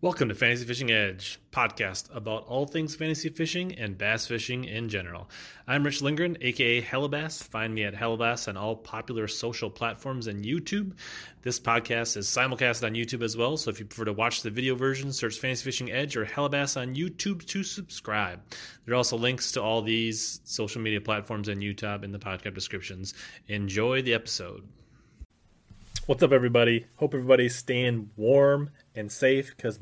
Welcome to Fantasy Fishing Edge, podcast about all things fantasy fishing and bass fishing in general. I'm Rich Lindgren, aka Hellabass. Find me at Hellabass on all popular social platforms and YouTube. This podcast is simulcast on YouTube as well, so if you prefer to watch the video version, search Fantasy Fishing Edge or Hellabass on YouTube to subscribe. There are also links to all these social media platforms and YouTube in the podcast descriptions. Enjoy the episode. What's up, everybody? Hope everybody's staying warm and safe because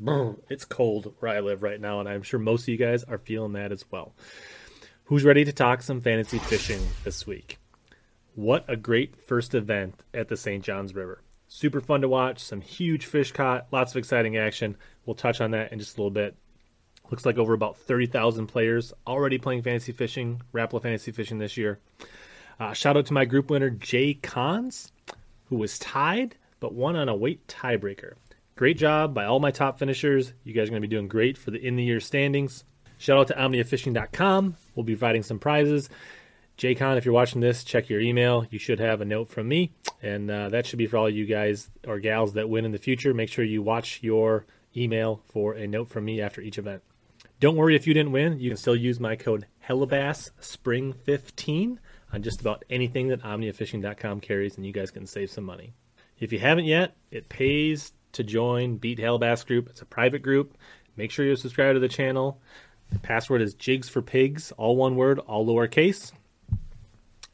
it's cold where I live right now, and I'm sure most of you guys are feeling that as well. Who's ready to talk some fantasy fishing this week? What a great first event at the St. Johns River. Super fun to watch, some huge fish caught, lots of exciting action. We'll touch on that in just a little bit. Looks like over about 30,000 players already playing fantasy fishing, Rapala Fantasy Fishing this year. Uh, shout out to my group winner, Jay Cons who was tied but won on a weight tiebreaker. Great job by all my top finishers. You guys are going to be doing great for the in the year standings. Shout out to OmniaFishing.com. We'll be providing some prizes. JCon, if you're watching this, check your email. You should have a note from me, and uh, that should be for all you guys or gals that win in the future. Make sure you watch your email for a note from me after each event. Don't worry if you didn't win. You can still use my code Hellabass Spring 15 on just about anything that OmniaFishing.com carries, and you guys can save some money. If you haven't yet, it pays to join Beat Hellabass Group. It's a private group. Make sure you subscribe to the channel. The password is Jigs for Pigs, all one word, all lowercase.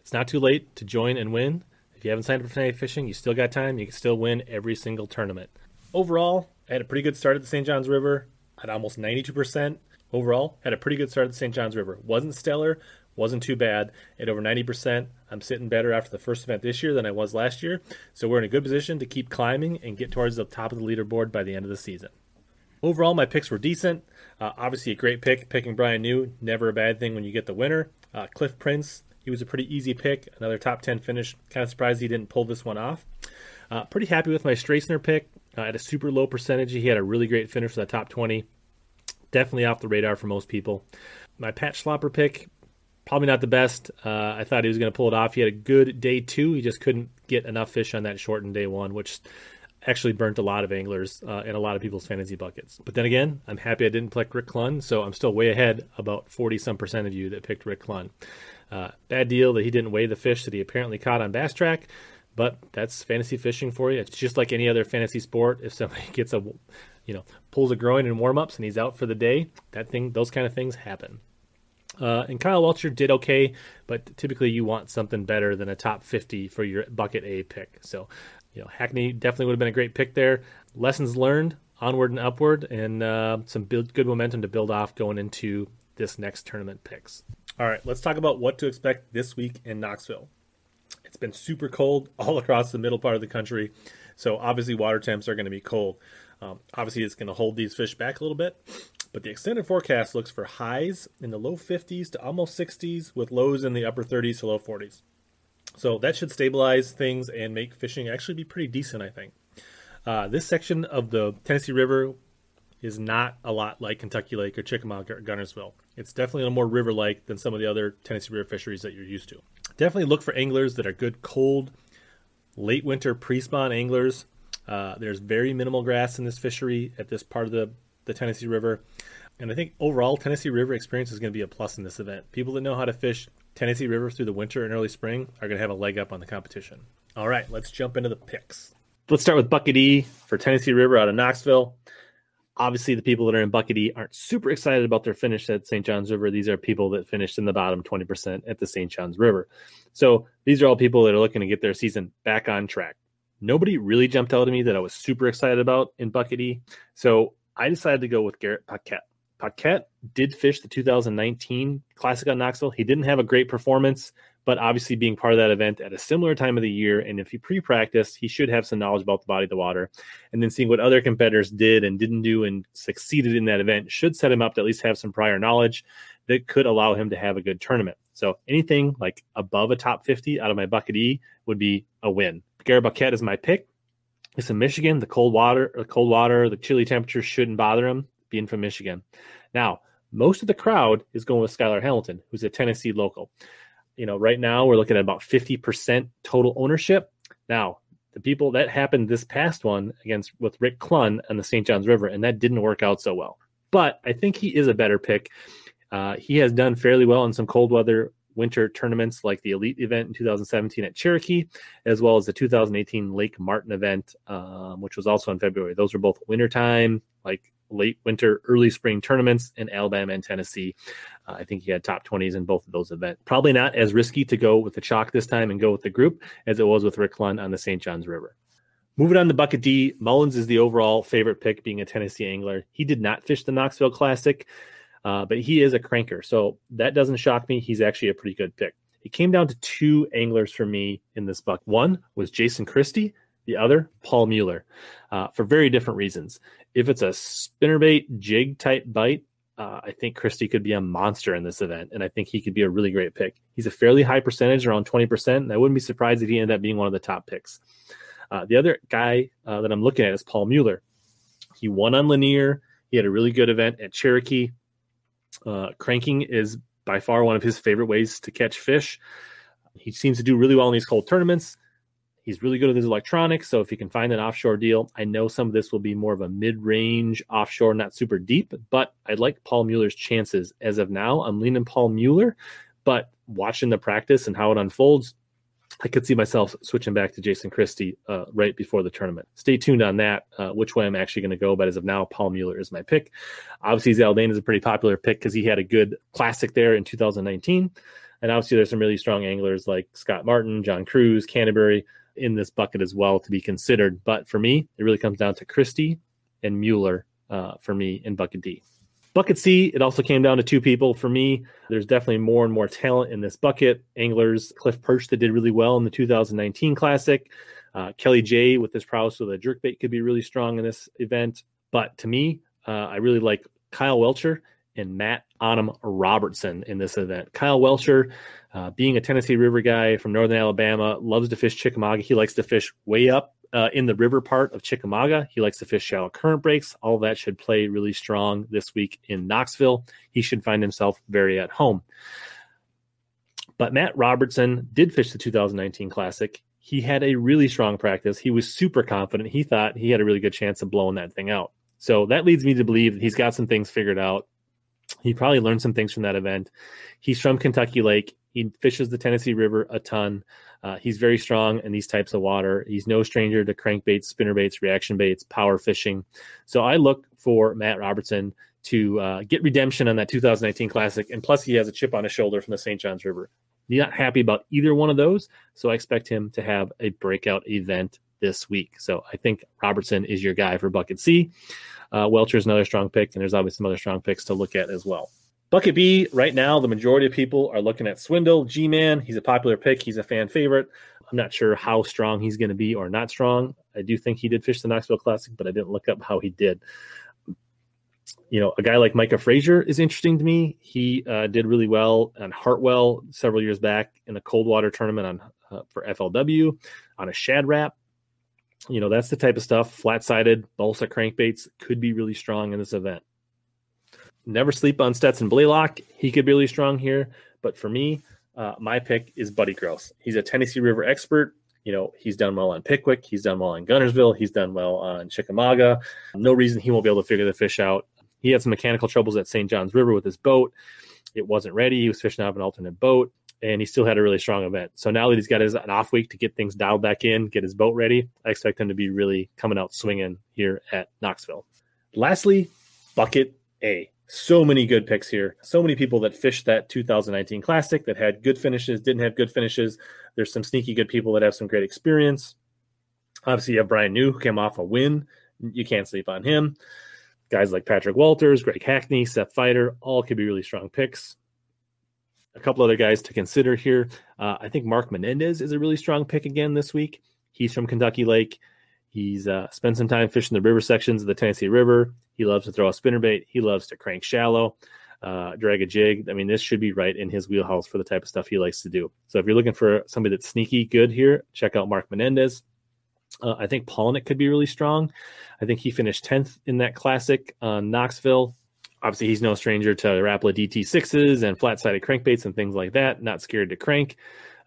It's not too late to join and win. If you haven't signed up for Fanatic Fishing, you still got time. You can still win every single tournament. Overall, I had a pretty good start at the St. Johns River at almost 92%. Overall, had a pretty good start at the St. Johns River. Wasn't stellar, wasn't too bad at over 90%. I'm sitting better after the first event this year than I was last year. So we're in a good position to keep climbing and get towards the top of the leaderboard by the end of the season. Overall, my picks were decent. Uh, obviously, a great pick. Picking Bryan New, never a bad thing when you get the winner. Uh, Cliff Pirch, he was a pretty easy pick. Another top 10 finish. Kind of surprised he didn't pull this one off. Uh, pretty happy with my Strassner pick. Uh, at a super low percentage, he had a really great finish for the top 20. Definitely off the radar for most people. My Pat Schlapper pick, probably not the best. Uh, I thought he was going to pull it off. He had a good day two. He just couldn't get enough fish on that shortened day one, which actually burnt a lot of anglers uh, and a lot of people's fantasy buckets. But then again, I'm happy I didn't pick Rick Clunn, so I'm still way ahead about 40 some percent of you that picked Rick Clunn. Uh, bad deal that he didn't weigh the fish that he apparently caught on BassTrakk, but that's fantasy fishing for you. It's just like any other fantasy sport. If somebody gets a, you know, pulls a groin in warm ups and he's out for the day, that thing, those kind of things happen. Uh, and Kyle Welcher did okay, but typically you want something better than a top 50 for your bucket A pick. So, you know, Hackney definitely would have been a great pick there. Lessons learned, onward and upward, and uh, some build, good momentum to build off going into this next tournament picks. All right, let's talk about what to expect this week in Knoxville. It's been super cold all across the middle part of the country, so obviously water temps are going to be cold. Um, obviously, it's going to hold these fish back a little bit, but the extended forecast looks for highs in the low 50s to almost 60s with lows in the upper 30s to low 40s. So that should stabilize things and make fishing actually be pretty decent, I think. Uh, this section of the Tennessee River is not a lot like Kentucky Lake or Chickamauga or Guntersville. It's definitely a more river like than some of the other Tennessee River fisheries that you're used to. Definitely look for anglers that are good cold, late winter pre spawn anglers. Uh, there's very minimal grass in this fishery at this part of the the Tennessee River. And I think overall, Tennessee River experience is going to be a plus in this event. People that know how to fish Tennessee River through the winter and early spring are going to have a leg up on the competition. All right, let's jump into the picks. Let's start with Bucket E for Tennessee River out of Knoxville. Obviously, the people that are in Bucket E aren't super excited about their finish at St. John's River. These are people that finished in the bottom 20% at the St. John's River. So these are all people that are looking to get their season back on track. Nobody really jumped out at me that I was super excited about in Bucket E. So I decided to go with Garrett Paquette. Paquette did fish the 2019 Classic on Knoxville. He didn't have a great performance, but obviously being part of that event at a similar time of the year, and if he pre-practiced, he should have some knowledge about the body of the water. And then seeing what other competitors did and didn't do and succeeded in that event should set him up to at least have some prior knowledge that could allow him to have a good tournament. So anything like above a top 50 out of my bucket E would be a win. Garrett Paquette is my pick. It's in Michigan. The cold water, the cold water, the chilly temperatures shouldn't bother him being from Michigan. Now, most of the crowd is going with Skylar Hamilton, who's a Tennessee local. You know, right now we're looking at about 50% total ownership. Now, the people that happened this past one against with Rick Clunn on the St. Johns River, and that didn't work out so well. But I think he is a better pick. Uh, he has done fairly well in some cold weather winter tournaments like the Elite event in 2017 at Cherokee, as well as the 2018 Lake Martin event, um, which was also in February. Those were both wintertime, like late winter, early spring tournaments in Alabama and Tennessee. Uh, I think he had top 20s in both of those events. Probably not as risky to go with the chalk this time and go with the group as it was with Rick Clunn on the St. Johns River. Moving on to bucket D, Mullins is the overall favorite pick, being a Tennessee angler. He did not fish the Knoxville Classic, uh, but he is a cranker, so that doesn't shock me. He's actually a pretty good pick. It came down to two anglers for me in this buck. One was Jason Christie, the other Paul Mueller, uh, for very different reasons. If it's a spinnerbait jig type bite, uh, I think Christie could be a monster in this event, and I think he could be a really great pick. He's a fairly high percentage, around 20%, and I wouldn't be surprised if he ended up being one of the top picks. Uh, the other guy uh, that I'm looking at is Paul Mueller. He won on Lanier. He had a really good event at Cherokee. Uh, cranking is by far one of his favorite ways to catch fish. He seems to do really well in these cold tournaments. He's really good at his electronics. So if he can find an offshore deal, I know some of this will be more of a mid-range offshore, not super deep. But I like Paul Mueller's chances as of now. I'm leaning Paul Mueller, but watching the practice and how it unfolds, I could see myself switching back to Jason Christie uh, right before the tournament. Stay tuned on that, uh, which way I'm actually going to go. But as of now, Paul Mueller is my pick. Obviously, Zaldain is a pretty popular pick because he had a good classic there in 2019. And obviously, there's some really strong anglers like Scott Martin, John Crews, Canterbury in this bucket as well to be considered. But for me, it really comes down to Christie and Mueller uh, for me in bucket D. Bucket C, it also came down to two people. For me, there's definitely more and more talent in this bucket. Anglers, Cliff Pirch, that did really well in the 2019 Classic. Uh, Kelly J with his prowess with a jerkbait could be really strong in this event. But to me, uh, I really like Kyle Welcher and Matt Onum Robertson in this event. Kyle Welcher, uh, being a Tennessee River guy from Northern Alabama, loves to fish Chickamauga. He likes to fish way up uh, in the river part of Chickamauga. He likes to fish shallow current breaks. All that should play really strong this week in Knoxville. He should find himself very at home. But Matt Robertson did fish the 2019 Classic. He had a really strong practice. He was super confident. He thought he had a really good chance of blowing that thing out. So that leads me to believe he's got some things figured out. He probably learned some things from that event. He's from Kentucky Lake. He fishes the Tennessee River a ton. Uh, he's very strong in these types of water. He's no stranger to crankbaits, spinnerbaits, reaction baits, power fishing. So I look for Matt Robertson to uh, get redemption on that 2019 Classic, and plus he has a chip on his shoulder from the St. Johns River. He's not happy about either one of those, so I expect him to have a breakout event this week. So I think Robertson is your guy for Bucket C. Uh, Welcher is another strong pick, and there's obviously some other strong picks to look at as well. Bucket B, right now, the majority of people are looking at Swindle, G Man. He's a popular pick. He's a fan favorite. I'm not sure how strong he's going to be or not strong. I do think he did fish the Knoxville Classic, but I didn't look up how he did. You know, a guy like Micah Frazier is interesting to me. He uh, did really well on Hartwell several years back in the cold water tournament on uh, for FLW on a Shad Rap. You know, that's the type of stuff. Flat sided balsa crankbaits could be really strong in this event never sleep on Stetson Blaylock. He could be really strong here. But for me, uh, my pick is Buddy Gross. He's a Tennessee River expert. You know, he's done well on Pickwick. He's done well on Guntersville. He's done well on Chickamauga. No reason he won't be able to figure the fish out. He had some mechanical troubles at St. John's River with his boat. It wasn't ready. He was fishing off an alternate boat, and he still had a really strong event. So now that he's got his an off week to get things dialed back in, get his boat ready, I expect him to be really coming out swinging here at Knoxville. Lastly, bucket A so many good picks here. So many people that fished that 2019 Classic that had good finishes, didn't have good finishes. There's some sneaky good people that have some great experience. Obviously, you have Bryan New who came off a win. You can't sleep on him. Guys like Patrick Walters, Greg Hackney, Seth Feider, all could be really strong picks. A couple other guys to consider here. Uh, I think Mark Menendez is a really strong pick again this week. He's from Kentucky Lake. He's uh, spent some time fishing the river sections of the Tennessee River. He loves to throw a spinnerbait. He loves to crank shallow, uh, drag a jig. I mean, this should be right in his wheelhouse for the type of stuff he likes to do. So if you're looking for somebody that's sneaky good here, check out Mark Menendez. Uh, I think Palaniuk could be really strong. I think he finished 10th in that classic Knoxville. Obviously, he's no stranger to Rapala DT6s and flat sided crankbaits and things like that. Not scared to crank.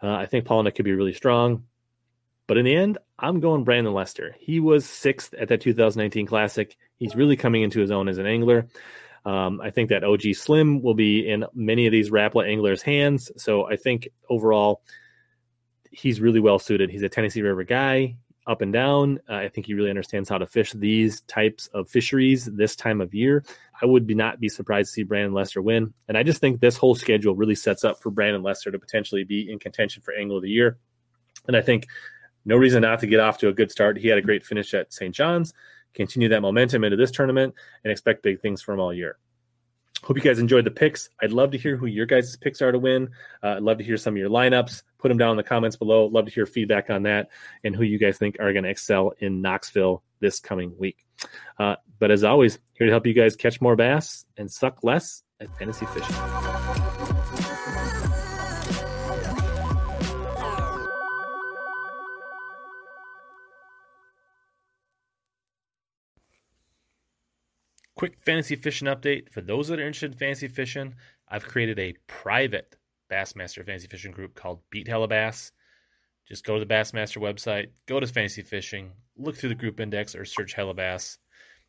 Uh, I think Palaniuk could be really strong. But in the end, I'm going Brandon Lester. He was sixth at that 2019 Classic. He's really coming into his own as an angler. Um, I think that OG Slim will be in many of these Rapala anglers' hands. So I think overall, he's really well suited. He's a Tennessee River guy, up and down. Uh, I think he really understands how to fish these types of fisheries this time of year. I would be not be surprised to see Brandon Lester win. And I just think this whole schedule really sets up for Brandon Lester to potentially be in contention for Angle of the Year. And I think no reason not to get off to a good start. He had a great finish at St. John's. Continue that momentum into this tournament and expect big things from all year. Hope you guys enjoyed the picks. I'd love to hear who your guys' picks are to win. Uh, I'd love to hear some of your lineups. Put them down in the comments below. Love to hear feedback on that and who you guys think are going to excel in Knoxville this coming week. Uh, but as always, here to help you guys catch more bass and suck less at fantasy fishing. Quick fantasy fishing update. For those that are interested in fantasy fishing, I've created a private Bassmaster fantasy fishing group called Beat Hellabass. Just go to the Bassmaster website, go to fantasy fishing, look through the group index or search Hellabass.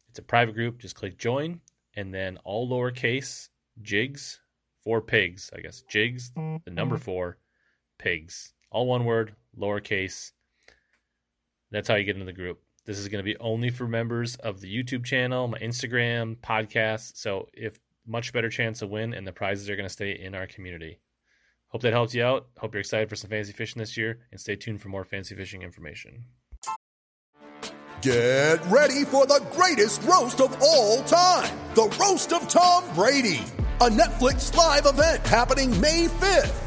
It's a private group. Just click join and then all lowercase jigs, four pigs, I guess. Jigs, the number mm-hmm. four, pigs. All one word, lowercase. That's how you get into the group. This is going to be only for members of the YouTube channel, my Instagram, podcast. So if much better chance to win, and the prizes are going to stay in our community. Hope that helps you out. Hope you're excited for some fancy fishing this year, and stay tuned for more fancy fishing information. Get ready for the greatest roast of all time the Roast of Tom Brady, a Netflix live event happening May 5th